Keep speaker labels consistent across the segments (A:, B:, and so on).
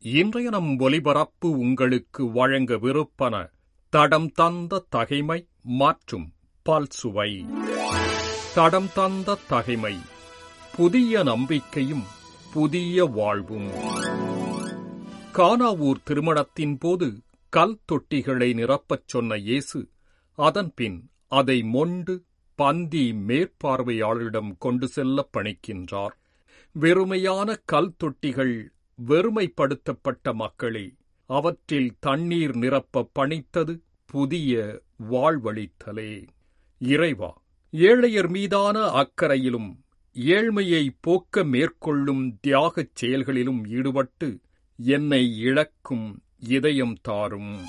A: இன்றைய நம் ஒலிபரப்பு உங்களுக்கு வழங்க விருப்பன தடம் தந்த தகைமை மற்றும் பல்சுவை. தடம் தந்த தகைமை புதிய நம்பிக்கையும் புதிய வாழ்வும். கானாவூர் திருமணத்தின் போது கல் தொட்டிகளை நிரப்பச் சொன்ன இயேசு அதன்பின் அதை மொண்டு பந்தி மேற்பார்வையாளரிடம் கொண்டு செல்ல பணிக்கின்றார். வெறுமையான கல் தொட்டிகள் வெறுமைப்படுத்தப்பட்ட மக்களே அவற்றில் தண்ணீர் நிரப்ப பணித்தது புதிய வாழ்வழித்தலே. இறைவா ஏழையர் மீதான அக்கறையிலும் ஏழ்மையை போக்க மேற்கொள்ளும் தியாகச் செயல்களிலும் ஈடுபட்டு என்னை இழக்கும் இதயம் தாரும்.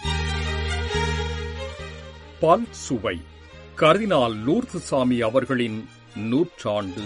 A: பல் சுவை கர்தினால் லூர்துசாமி அவர்களின் நூற்றாண்டு.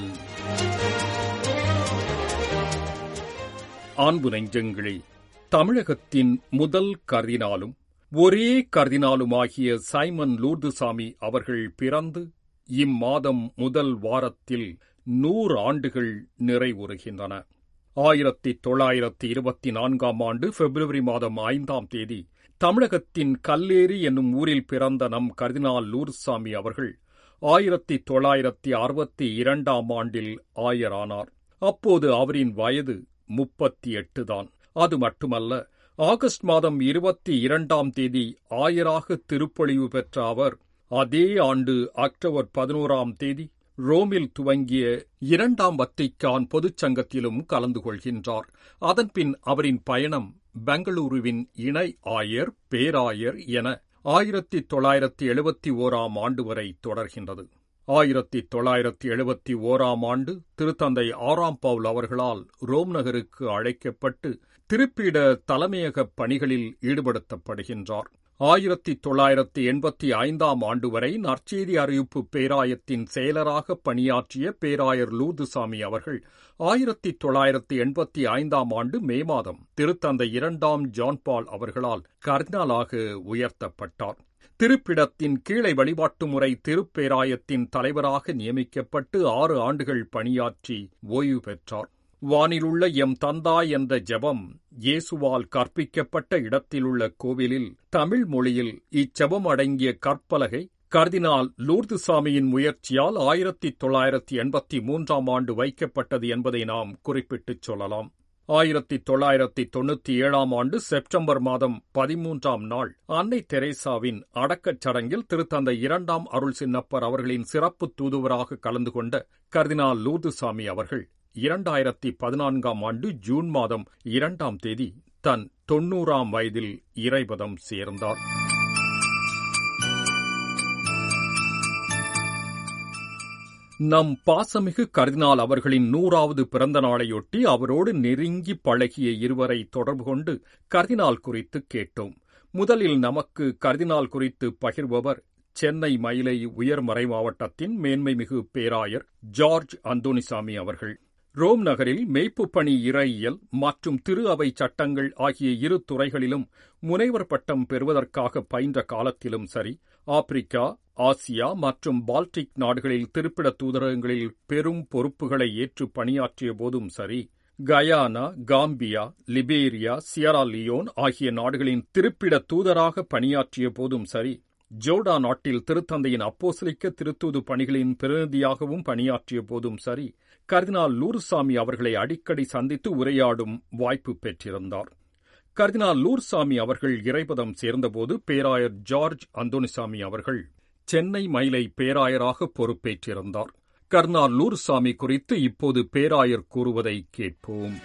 A: அன்பு நெஞ்சங்களே தமிழகத்தின் முதல் கர்தினாலும் ஒரே கர்தினாலுமாகிய சைமன் லூர்துசாமி அவர்கள் பிறந்து இம்மாதம் முதல் வாரத்தில் நூறு ஆண்டுகள் நிறைவுறுகின்றன. ஆயிரத்தி தொள்ளாயிரத்தி இருபத்தி நான்காம் ஆண்டு பிப்ரவரி மாதம் ஐந்தாம் தேதி தமிழகத்தின் கல்லேரி என்னும் ஊரில் பிறந்த நம் கர்தினால் லூர்சாமி அவர்கள் ஆயிரத்தி தொள்ளாயிரத்தி அறுபத்தி இரண்டாம் ஆண்டில் ஆயரானார். அப்போது அவரின் வயது முப்பத்தி எட்டு தான். அது மட்டுமல்ல ஆகஸ்ட் மாதம் இருபத்தி இரண்டாம் தேதி ஆயராக திருப்பொழிவு பெற்ற அவர் அதே ஆண்டு அக்டோபர் பதினோராம் தேதி ரோமில் துவங்கிய இரண்டாம் வத்திக்கான் பொதுச்சங்கத்திலும் கலந்து கொள்கின்றார். அதன்பின் அவரின் பயணம் பெங்களூருவின் இணை ஆயர் பேராயர் என ஆயிரத்தி தொள்ளாயிரத்தி எழுபத்தி ஓராம் ஆண்டு வரை தொடர்கின்றது. ஆயிரத்தி தொள்ளாயிரத்தி எழுபத்தி ஓராம் ஆண்டு திருத்தந்தை ஆறாம் பவுல் அவர்களால் ரோம் நகருக்கு அழைக்கப்பட்டு திருப்பீட தலைமையக பணிகளில் ஈடுபடுத்தப்படுகின்றார். ஆயிரத்தி தொள்ளாயிரத்தி எண்பத்தி ஐந்தாம் ஆண்டு வரை நற்செய்தி அறிவிப்பு பேராயத்தின் செயலராக பணியாற்றிய பேராயர் லூதுசாமி அவர்கள் ஆயிரத்தி தொள்ளாயிரத்தி எண்பத்தி ஐந்தாம் ஆண்டு மே மாதம் திருத்தந்தை இரண்டாம் ஜான்பால் அவர்களால் கர்னலாக உயர்த்தப்பட்டார். திருப்பிடத்தின் கீழே வழிபாட்டு முறை திருப்பேராயத்தின் தலைவராக நியமிக்கப்பட்டு ஆறு ஆண்டுகள் பணியாற்றி ஓய்வு பெற்றார். வானிலுள்ள எம் தந்தா என்ற ஜெபம் இயேசுவால் கற்பிக்கப்பட்ட இடத்திலுள்ள கோவிலில் தமிழ் மொழியில் இச்செபம் அடங்கிய கற்பலகை கர்தினால் லூர்துசாமியின் முயற்சியால் ஆயிரத்தி தொள்ளாயிரத்தி எண்பத்தி மூன்றாம் ஆண்டு வைக்கப்பட்டது என்பதை நாம் குறிப்பிட்டுச் சொல்லலாம். ஆயிரத்தி தொள்ளாயிரத்தி தொண்ணூத்தி ஏழாம் ஆண்டு செப்டம்பர் மாதம் பதிமூன்றாம் நாள் அன்னை தெரேசாவின் அடக்கச் சடங்கில் திருத்தந்தை இரண்டாம் அருள் சின்னப்பர் அவர்களின் சிறப்பு தூதுவராக கலந்து கொண்ட கர்தினால் லூர்துசாமி அவர்கள் இரண்டாயிரத்தி பதினான்காம் ஆண்டு ஜூன் மாதம் இரண்டாம் தேதி தன் தொன்னூறாம் வயதில் இறைபதம் சேர்ந்தார். நம் பாசமிகு கர்தினால் அவர்களின் நூறாவது பிறந்த நாளையொட்டி அவரோடு நெருங்கி பழகிய இருவரை தொடர்பு கொண்டு கர்தினால் குறித்து கேட்டோம். முதலில் நமக்கு கர்தினால் குறித்து பகிர்பவர் சென்னை மயிலை உயர்மறை மாவட்டத்தின் மேன்மைமிகு பேராயர் ஜார்ஜ் அந்தோனிசாமி அவர்கள். ரோம் நகரில் மெய்ப்பு பணி இறையியல் மற்றும் திரு அவை சட்டங்கள் ஆகிய இரு துறைகளிலும் முனைவர் பட்டம் பெறுவதற்காக பயின்ற காலத்திலும் சரி ஆப்பிரிக்கா ஆசியா மற்றும் பால்டிக் நாடுகளில் திருப்பிட தூதரகங்களில் பெரும் பொறுப்புகளை ஏற்று பணியாற்றிய போதும் சரி Guyana Gambia Liberia Sierra Leone ஆகிய நாடுகளின் திருப்பிட தூதராக பணியாற்றிய போதும் சரி ஜோர்டா நாட்டில் திருத்தந்தையின் அப்போசலிக்க திருத்தூது பணிகளின் பிரதிநிதியாகவும் பணியாற்றிய போதும் சரி கர்தினால் லூர்சாமி அவர்களை அடிக்கடி சந்தித்து உரையாடும் வாய்ப்பு பெற்றிருந்தார். கர்தினால் லூர்சாமி அவர்கள் இறைபதம் சேர்ந்தபோது பேராயர் ஜார்ஜ் அந்தோனிசாமி அவர்கள் சென்னை மயிலை பேராயராக பொறுப்பேற்றிருந்தார். கர்னால் லூர்சாமி குறித்து இப்போது பேராயர் கூறுவதை கேட்போம்.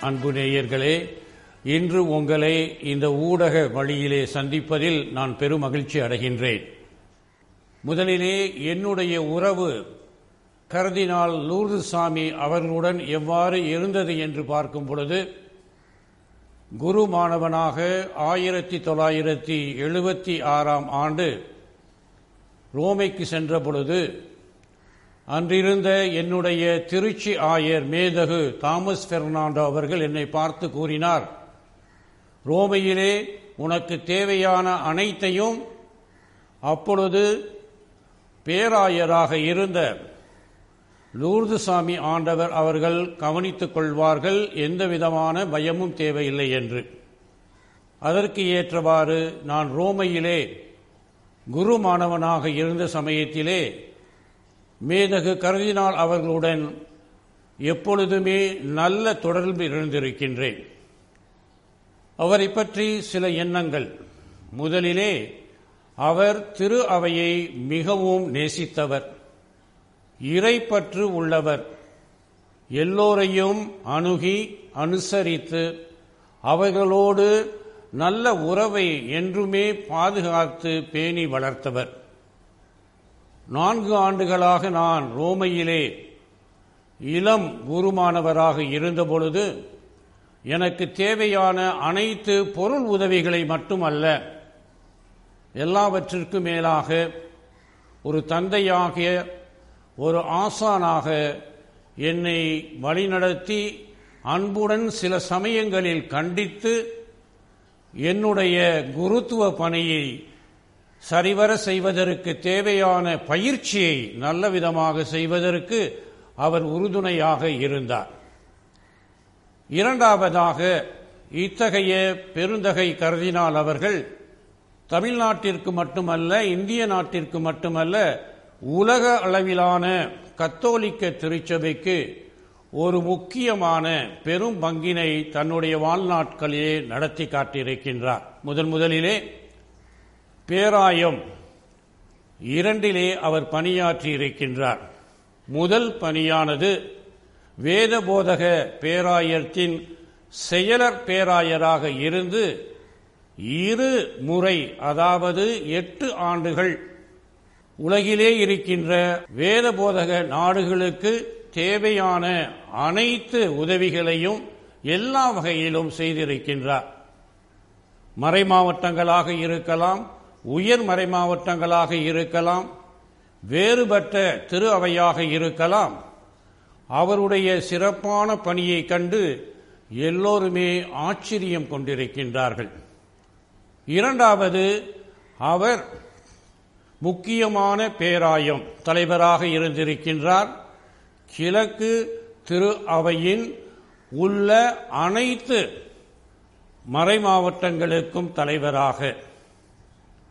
B: அன்பு நேயர்களே இன்று உங்களை இந்த ஊடக வழியிலே சந்திப்பதில் நான் பெரும் மகிழ்ச்சி அடைகின்றேன். முதலிலே என்னுடைய உறவு கருதினால் லூர்து சாமி அவர்களுடன் எவ்வாறு இருந்தது என்று பார்க்கும் பொழுது குரு மாணவனாக ஆயிரத்தி தொள்ளாயிரத்தி எழுபத்தி ஆறாம் ஆண்டு ரோமைக்கு சென்ற பொழுது அன்றிருந்த என்னுடைய திருச்சி ஆயர் மேதகு தாமஸ் பெர்னாண்டோ அவர்கள் என்னை பார்த்து கூறினார் ரோமையிலே உனக்கு தேவையான அனைத்தையும் அப்பொழுது பேராயராக இருந்த லூர்துசாமி ஆண்டவர் அவர்கள் கவனித்துக் கொள்வார்கள் எந்த விதமான பயமும் தேவையில்லை என்று. அதற்கு ஏற்றவாறு நான் ரோமையிலே குரு மாணவனாக இருந்த சமயத்திலே மேதகு கருதினால் அவர்களுடன் எப்பொழுதுமே நல்ல தொடர்பு இருந்திருக்கின்றேன். அவரை பற்றி சில எண்ணங்கள். முதலிலே அவர் திரு அவையை மிகவும் நேசித்தவர். இறைப்பற்று உள்ளவர். எல்லோரையும் அணுகி அனுசரித்து அவர்களோடு நல்ல உறவை என்றுமே பாதுகாத்து பேணி வளர்த்தவர். நான்கு ஆண்டுகளாக நான் ரோமையிலே இளம் குருமானவராக இருந்தபொழுது எனக்கு தேவையான அனைத்து பொருள் உதவிகளை மட்டுமல்ல எல்லாவற்றிற்கும் மேலாக ஒரு தந்தையாகிய ஒரு ஆசானாக என்னை வழிநடத்தி அன்புடன் சில சமயங்களில் கண்டித்து என்னுடைய குருத்துவ பணியை சரிவர செய்வதற்கு தேவையான பயிற்சியை நல்ல விதமாக செய்வதற்கு அவர் உறுதுணையாக இருந்தார். இரண்டாவதாக இத்தகைய பெருந்தகை கருதினால் அவர்கள் தமிழ்நாட்டிற்கு மட்டுமல்ல இந்திய நாட்டிற்கு மட்டுமல்ல உலக அளவிலான கத்தோலிக்க திருச்சபைக்கு ஒரு முக்கியமான பெரும் பங்கினை தன்னுடைய வாழ்நாட்களிலே நடத்தி காட்டியிருக்கின்றார். முதன் முதலிலே பேராயம் இரண்டிலே அவர் பணியாற்றி இருக்கின்றார் முதல் பணியானது வேதபோதக பேராயத்தின் செயலர் பேராயராக இருந்து இரு முறை அதாவது எட்டு ஆண்டுகள் உலகிலே இருக்கின்ற வேதபோதக நாடுகளுக்கு தேவையான அனைத்து உதவிகளையும் எல்லா வகையிலும் செய்திருக்கின்றார். மறை மாவட்டங்களாக இருக்கலாம் உயர் மறை மாவட்டங்களாக இருக்கலாம் வேறுபட்ட திரு அவையாக இருக்கலாம். அவருடைய சிறப்பான பணியை கண்டு எல்லோருமே ஆச்சரியம் கொண்டிருக்கின்றார்கள். இரண்டாவது அவர் முக்கியமான பேராயம் தலைவராக இருந்திருக்கின்றார். கிழக்கு திரு அவையின் உள்ள அனைத்து மறை மாவட்டங்களுக்கும் தலைவராக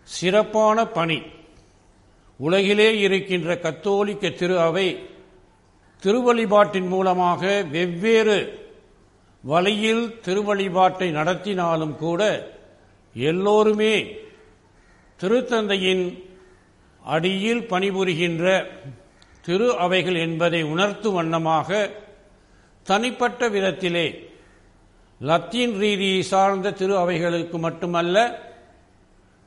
B: சிறப்பான பணி. உலகிலே இருக்கின்ற கத்தோலிக்க திரு அவை திருவழிபாட்டின் மூலமாக வெவ்வேறு வழியில் திருவழிபாட்டை நடத்தினாலும் கூட எல்லோருமே திருத்தந்தையின் அடியில் பணிபுரிகின்ற திரு அவைகள் என்பதை உணர்த்தும் வண்ணமாக தனிப்பட்ட விதத்திலே லத்தீன் ரீதியை சார்ந்த திரு அவைகளுக்கு மட்டுமல்ல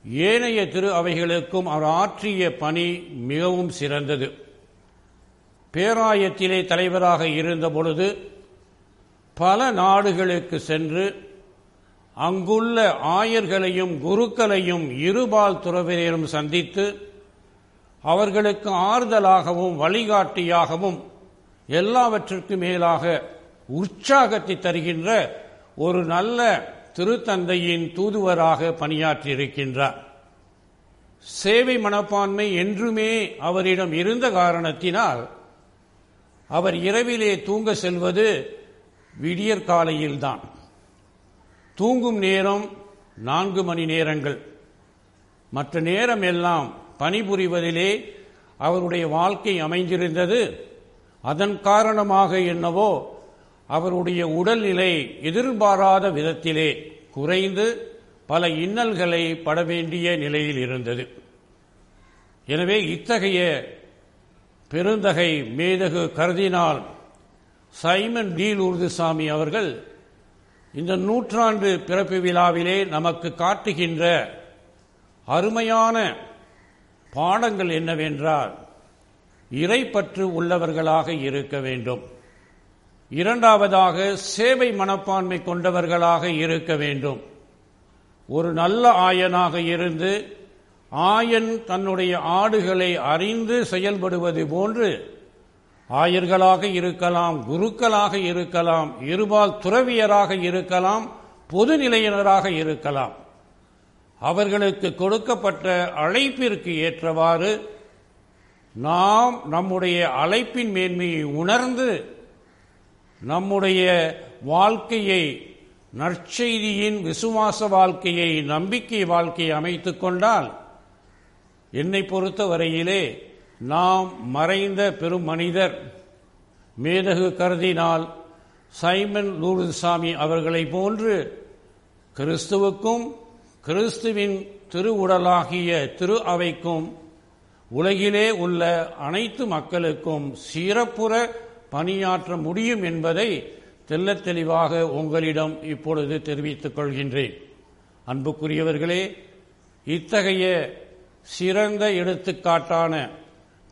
B: ஏனைய திரு அவைகளுக்கும் அவர் ஆற்றிய பணி மிகவும் சிறந்தது. பேராயத்திலே தலைவராக இருந்த பொழுது பல நாடுகளுக்கு சென்று அங்குள்ள ஆயர்களையும் குருக்களையும் இருபால் துறவினரும் சந்தித்து அவர்களுக்கு ஆறுதலாகவும் வழிகாட்டியாகவும் எல்லாவற்றிற்கும் மேலாக உற்சாகத்தை தருகின்ற ஒரு நல்ல திருத்தந்தையின் தூதுவராக பணியாற்றியிருக்கின்றார். சேவை மனப்பான்மை என்றுமே அவரிடம் இருந்த காரணத்தினால் அவர் இரவிலே தூங்க செல்வது விடியற் காலையில்தான். தூங்கும் நேரம் நான்கு மணி நேரங்கள். மற்ற நேரம் எல்லாம் பணிபுரிவதிலே அவருடைய வாழ்க்கை அமைந்திருந்தது. அதன் காரணமாக என்னவோ அவருடைய உடல்நிலை எதிர்பாராத விதத்திலே குறைந்து பல இன்னல்களை பட வேண்டிய நிலையில் இருந்தது. எனவே இத்தகைய பெருந்தகை மேதகு கருதினால் சைமன் டி. லூர்துசாமி அவர்கள் இந்த நூற்றாண்டு பிறப்பு விழாவிலே நமக்கு காட்டுகின்ற அருமையான பாடங்கள் என்னவென்றால் இறைப்பற்று உள்ளவர்களாக இருக்க வேண்டும். இரண்டாவதாக சேவை மனப்பான்மை கொண்டவர்களாக இருக்க வேண்டும். ஒரு நல்ல ஆயனாக இருந்து ஆயன் தன்னுடைய ஆடுகளை அறிந்து செயல்படுவது போன்று ஆயர்களாக இருக்கலாம் குருக்களாக இருக்கலாம் இருபால் துறவியராக இருக்கலாம் பொதுநிலையினராக இருக்கலாம். அவர்களுக்கு கொடுக்கப்பட்ட அழைப்பிற்கு ஏற்றவாறு நாம் நம்முடைய அழைப்பின் மேன்மையை உணர்ந்து நம்முடைய வாழ்க்கையை நற்செய்தியின் விசுவாச வாழ்க்கையை நம்பிக்கை வாழ்க்கையை அமைத்துக் கொண்டால் என்னை பொறுத்த வரையிலே நாம் மறைந்த பெரும் மனிதர் மேதகு கருதினால் சைமன் லூர்துசாமி அவர்களைப் போன்று கிறிஸ்துவுக்கும் கிறிஸ்துவின் திருவுடலாகிய திரு அவைக்கும் உலகிலே உள்ள அனைத்து மக்களுக்கும் சிறப்புற பணியாற்ற முடியும் என்பதை தெல்ல தெளிவாக உங்களிடம் இப்பொழுது தெரிவித்துக் கொள்கின்றேன். அன்புக்குரியவர்களே இத்தகைய சிறந்த எடுத்துக்காட்டான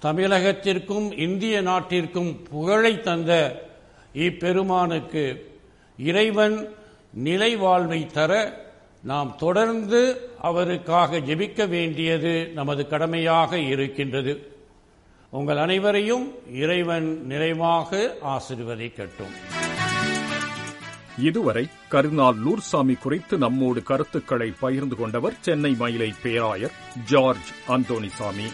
B: தமிழகத்திற்கும் இந்திய நாட்டிற்கும் புகழை தந்த இப்பெருமானுக்கு இறைவன் நிலை வாழ்வை தர நாம் தொடர்ந்து அவருக்காக ஜெபிக்க வேண்டியது நமது கடமையாக இருக்கின்றது. உங்கள் அனைவரையும் இறைவன் நிறைவாக ஆசிர்வதிக்கட்டும்.
A: இதுவரை கருநாள் லூர்சாமி குறித்து நம்மோடு கருத்துக்களை பகிர்ந்து கொண்டவர் சென்னை மயிலை பேராயர் ஜார்ஜ் அந்தோனிசாமி.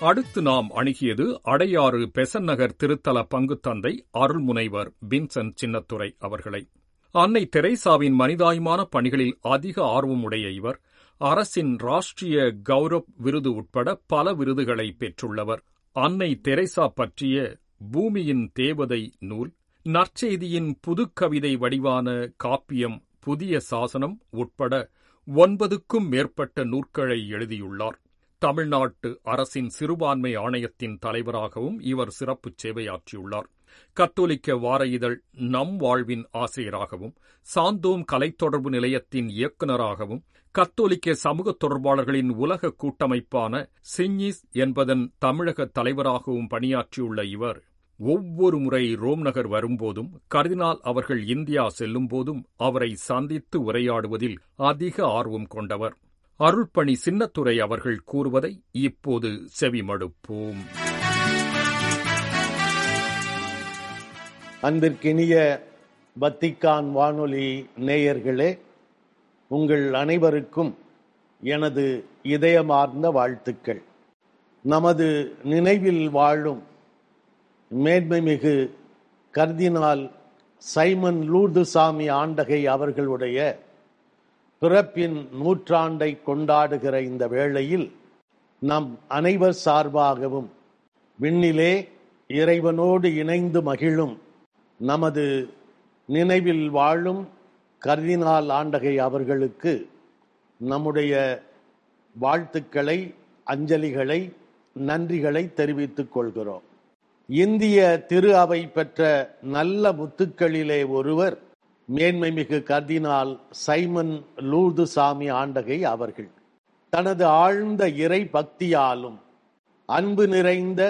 A: அடுத்து நாம் அணுகியது அடையாறு பெசன் நகர் திருத்தல பங்குத்தந்தை அருள்முனைவர் வின்சென்ட் சின்னத்துரை அவர்களை. அன்னை தெரேசாவின் மனிதாயமான பணிகளில் அதிக ஆர்வமுடைய இவர் அரசின் ராஷ்டிரிய கௌரவ் விருது உட்பட பல விருதுகளை பெற்றுள்ளவர். அன்னை தெரேசா பற்றிய பூமியின் தேவதை நூல் நற்செய்தியின் புதுக்கவிதை வடிவான காப்பியம் புதிய சாசனம் உட்பட ஒன்பதுக்கும் மேற்பட்ட நூற்களை எழுதியுள்ளார். தமிழ்நாட்டு அரசின் சிறுபான்மை ஆணையத்தின் தலைவராகவும் இவர் சிறப்பு சேவையாற்றியுள்ளார். கத்தோலிக்க வார இதழ் நம் வாழ்வின் ஆசிரியராகவும் சாந்தோம் கலைத்தொடர்பு நிலையத்தின் இயக்குநராகவும் கத்தோலிக்க சமூக தொடர்பாளர்களின் உலக கூட்டமைப்பான சிஞ்சிஸ் என்பதன் தமிழக தலைவராகவும் பணியாற்றியுள்ள இவர் ஒவ்வொரு முறை ரோம் நகர் வரும்போதும் கர்தினால் அவர்கள் இந்தியா செல்லும்போதும் அவரை சந்தித்து உரையாடுவதில் அதிக ஆர்வம் கொண்டவர். அருள்பணி சின்னத்துறை அவர்கள் கூறுவதை இப்போது செவிமடுப்போம்.
C: அன்பிற்கினிய வத்திக்கான் வானொலி நேயர்களே உங்கள் அனைவருக்கும் எனது இதயமார்ந்த வாழ்த்துக்கள். நமது நினைவில் வாழும் மேன்மைமிகு கர்தினால் சைமன் லூர்துசாமி ஆண்டகை அவர்களுடைய பிறப்பின் நூற்றாண்டை கொண்டாடுகிற இந்த வேளையில் நம் அனைவர் சார்பாகவும் விண்ணிலே இறைவனோடு இணைந்து மகிழும் நமது நினைவில் வாழும் கர்தினால் ஆண்டகை அவர்களுக்கு நம்முடைய வாழ்த்துக்களை அஞ்சலிகளை நன்றிகளை தெரிவித்துக் கொள்கிறோம். இந்திய திரு அவை பெற்ற நல்ல முத்துக்களிலே ஒருவர் மேன்மை மிகு கர்தினால் சைமன் லூர்துசாமி ஆண்டகை அவர்கள். தனது ஆழ்ந்த இறை பக்தியாலும் அன்பு நிறைந்த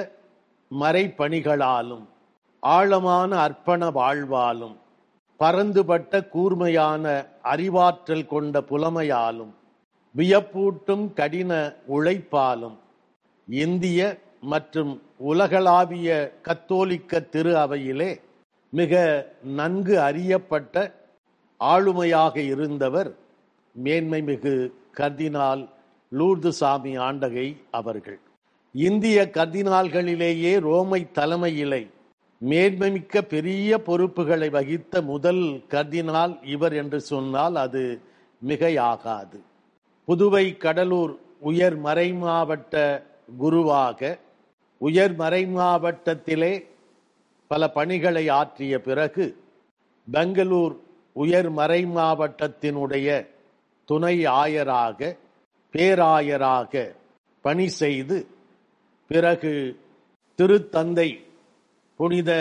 C: மறைப்பணிகளாலும் ஆழமான அர்ப்பண வாழ்வாலும் பரந்துபட்ட கூர்மையான அறிவாற்றல் கொண்ட புலமையாலும் வியப்பூட்டும் கடின உழைப்பாலும் இந்திய மற்றும் உலகளாவிய கத்தோலிக்க திரு அவையிலே மிக நன்கு அறியப்பட்ட ஆளுமையாக இருந்தவர் மேன்மை மிகு கர்தினால் லூர்துசாமி ஆண்டகை அவர்கள். இந்திய கர்தினால்களிலேயே ரோமை தலைமையிலை மேன்மைமிக்க பெரிய பொறுப்புகளை வகித்த முதல் கர்தினால் இவர் என்று சொன்னால் அது மிகையாகாது. புதுவை கடலூர் உயர் மறைமாவட்ட குருவாக உயர் மறைமாவட்டத்திலே பல பணிகளை ஆற்றிய பிறகு பெங்களூர் உயர் மறைமாவட்டத்தினுடைய துணை ஆயராக பேராயராக பணி செய்து பிறகு திருத்தந்தை புனித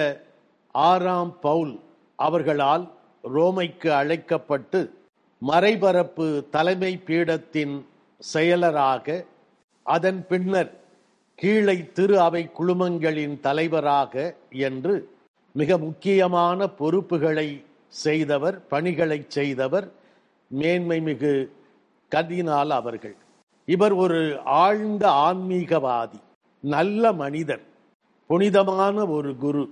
C: ஆறாம் பவுல் அவர்களால் ரோமைக்கு அழைக்கப்பட்டு மறைபரப்பு தலைமை பீடத்தின் செயலராக அதன் பின்னர் கீழை திரு அவை குழுமங்களின் தலைவராக என்று மிக முக்கியமான பொறுப்புகளை செய்தவர் பணிகளை செய்தவர் மேன்மை மிகு கதினால் அவர்கள். இவர் ஒரு ஆழ்ந்த ஆன்மீகவாதி நல்ல மனிதர். புனிதமான ஒரு குரு.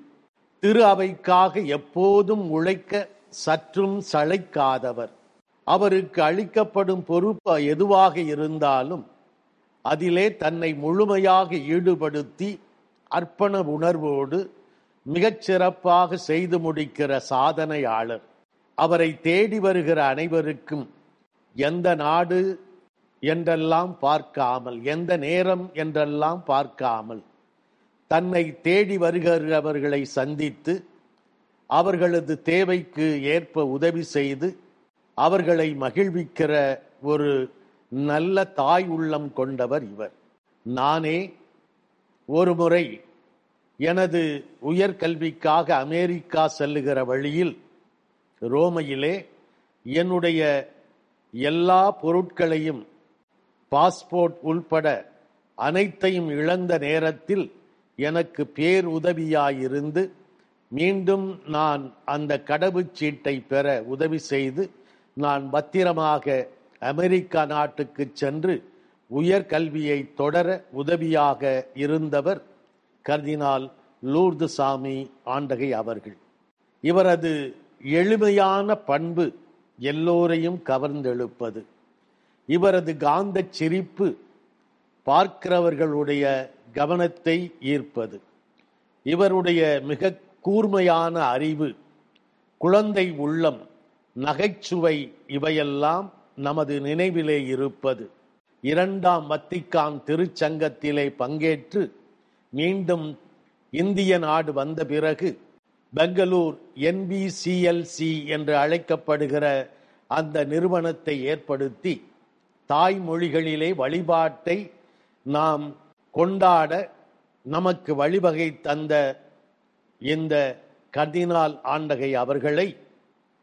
C: திரு அவைக்காக எப்போதும் உழைக்க சற்றும் சளைக்காதவர். அவருக்கு அளிக்கப்படும் பொறுப்பு எதுவாக இருந்தாலும் அதிலே தன்னை முழுமையாக ஈடுபடுத்தி அர்ப்பண உணர்வோடு மிகச் சிறப்பாக செய்து முடிக்கிற சாதனையாளர். அவரை தேடி வருகிற அனைவருக்கும் எந்த நாடு என்றெல்லாம் பார்க்காமல் எந்த நேரம் என்றெல்லாம் பார்க்காமல் தன்னை தேடி வருகிறவர்களை சந்தித்து அவர்களது தேவைக்கு ஏற்ப உதவி செய்து அவர்களை மகிழ்விக்கிற ஒரு நல்ல தாய் உள்ளம் கொண்டவர் இவர். நானே ஒரு முறை எனது உயர்கல்விக்காக அமெரிக்கா செல்லுகிற வழியில் ரோமையிலே என்னுடைய எல்லா பொருட்களையும் பாஸ்போர்ட் உள்பட அனைத்தையும் இழந்த நேரத்தில் எனக்கு பேர் உதவியாயிருந்து மீண்டும் நான் அந்த கடவுச்சீட்டை பெற உதவி செய்து நான் பத்திரமாக அமெரிக்கா நாட்டுக்கு சென்று உயர்கல்வியை தொடர உதவியாக இருந்தவர் கர்தினால் லூர்து சாமி ஆண்டகை அவர்கள். இவரது எளிமையான பண்பு எல்லோரையும் கவர்ந்தெழுப்பது. இவரது காந்த சிரிப்பு பார்க்கிறவர்களுடைய கவனத்தை ஈர்ப்பது. இவருடைய மிக கூர்மையான அறிவு குழந்தை உள்ளம் நகைச்சுவை இவையெல்லாம் நமது நினைவிலே இருப்பது. இரண்டாம் வத்திக்கான் திருச்சங்கத்திலே பங்கேற்று மீண்டும் இந்திய நாடு வந்த பிறகு பெங்களூர் என்பிசிஎல்சி என்று அழைக்கப்படுகிற அந்த நிறுவனத்தை ஏற்படுத்தி தாய்மொழிகளிலே வழிபாட்டை நாம் கொண்டாட நமக்கு வழிவகை தந்த இந்த கர்தினால் ஆண்டகை அவர்களை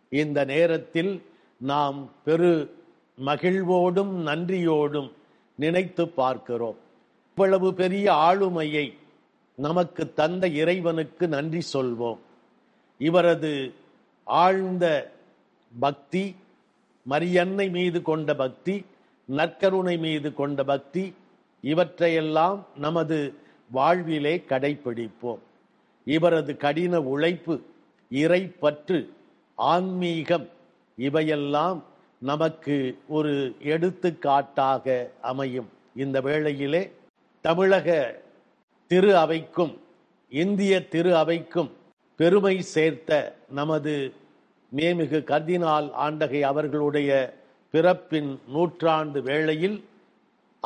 C: இந்த நேரத்தில் நாம் பெரு மகிழ்வோடும் நன்றியோடும் நினைத்து பார்க்கிறோம். இவ்வளவு பெரிய ஆளுமையை நமக்கு தந்த இறைவனுக்கு நன்றி சொல்வோம். இவரது ஆழ்ந்த பக்தி மரியன்னை மீது கொண்ட பக்தி நற்கருணை மீது கொண்ட பக்தி இவற்றையெல்லாம் நமது வாழ்விலே கடைபிடிப்போம் இவரது கடின உழைப்பு இறைப்பற்று ஆன்மீகம் இவையெல்லாம் நமக்கு ஒரு எடுத்துக்காட்டாக அமையும். இந்த வேளையிலே தமிழக திரு அவைக்கும் இந்திய திரு அவைக்கும் பெருமை சேர்த்த நமது மேமிகு கர்தினால் ஆண்டகை அவர்களுடைய பிறப்பின் நூற்றாண்டு வேளையில்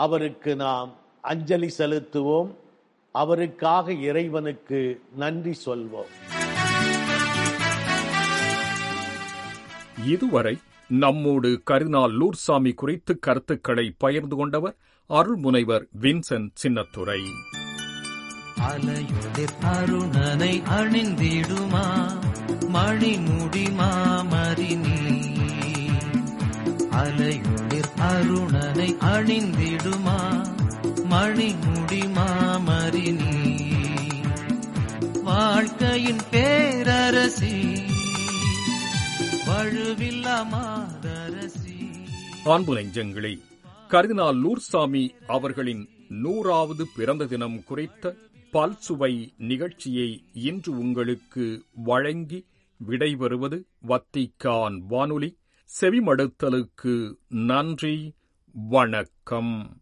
C: அவருக்கு நாம் அஞ்சலி செலுத்துவோம். அவருக்காக இறைவனுக்கு நன்றி சொல்வோம்.
A: இதுவரை நம்மோடு கருணால் லூர்சாமி குறித்து கருத்துக்களை பகிர்ந்து கொண்டவர் அருள்முனைவர் வின்சென்ட் சின்னத்துரை.
D: அலையுதிர் அருணனை அணிந்திடுமா? மணிமுடி மாமரினி கருணனை அணிந்திடுமா? மணிமுடி மாமரினி வாழ்க்கையின் பேரரசி வழுவில்லா மாதரசி.
A: அன்பு நெஞ்சங்களே லூர்சாமி அவர்களின் நூறாவது பிறந்த தினம் குறித்த பல்சுவை நிகழ்ச்சியை இன்று உங்களுக்கு வழங்கி விடைபெறுவது வத்திக்கான் வானொலி. செவிமடுத்தலுக்கு நன்றி வணக்கம்.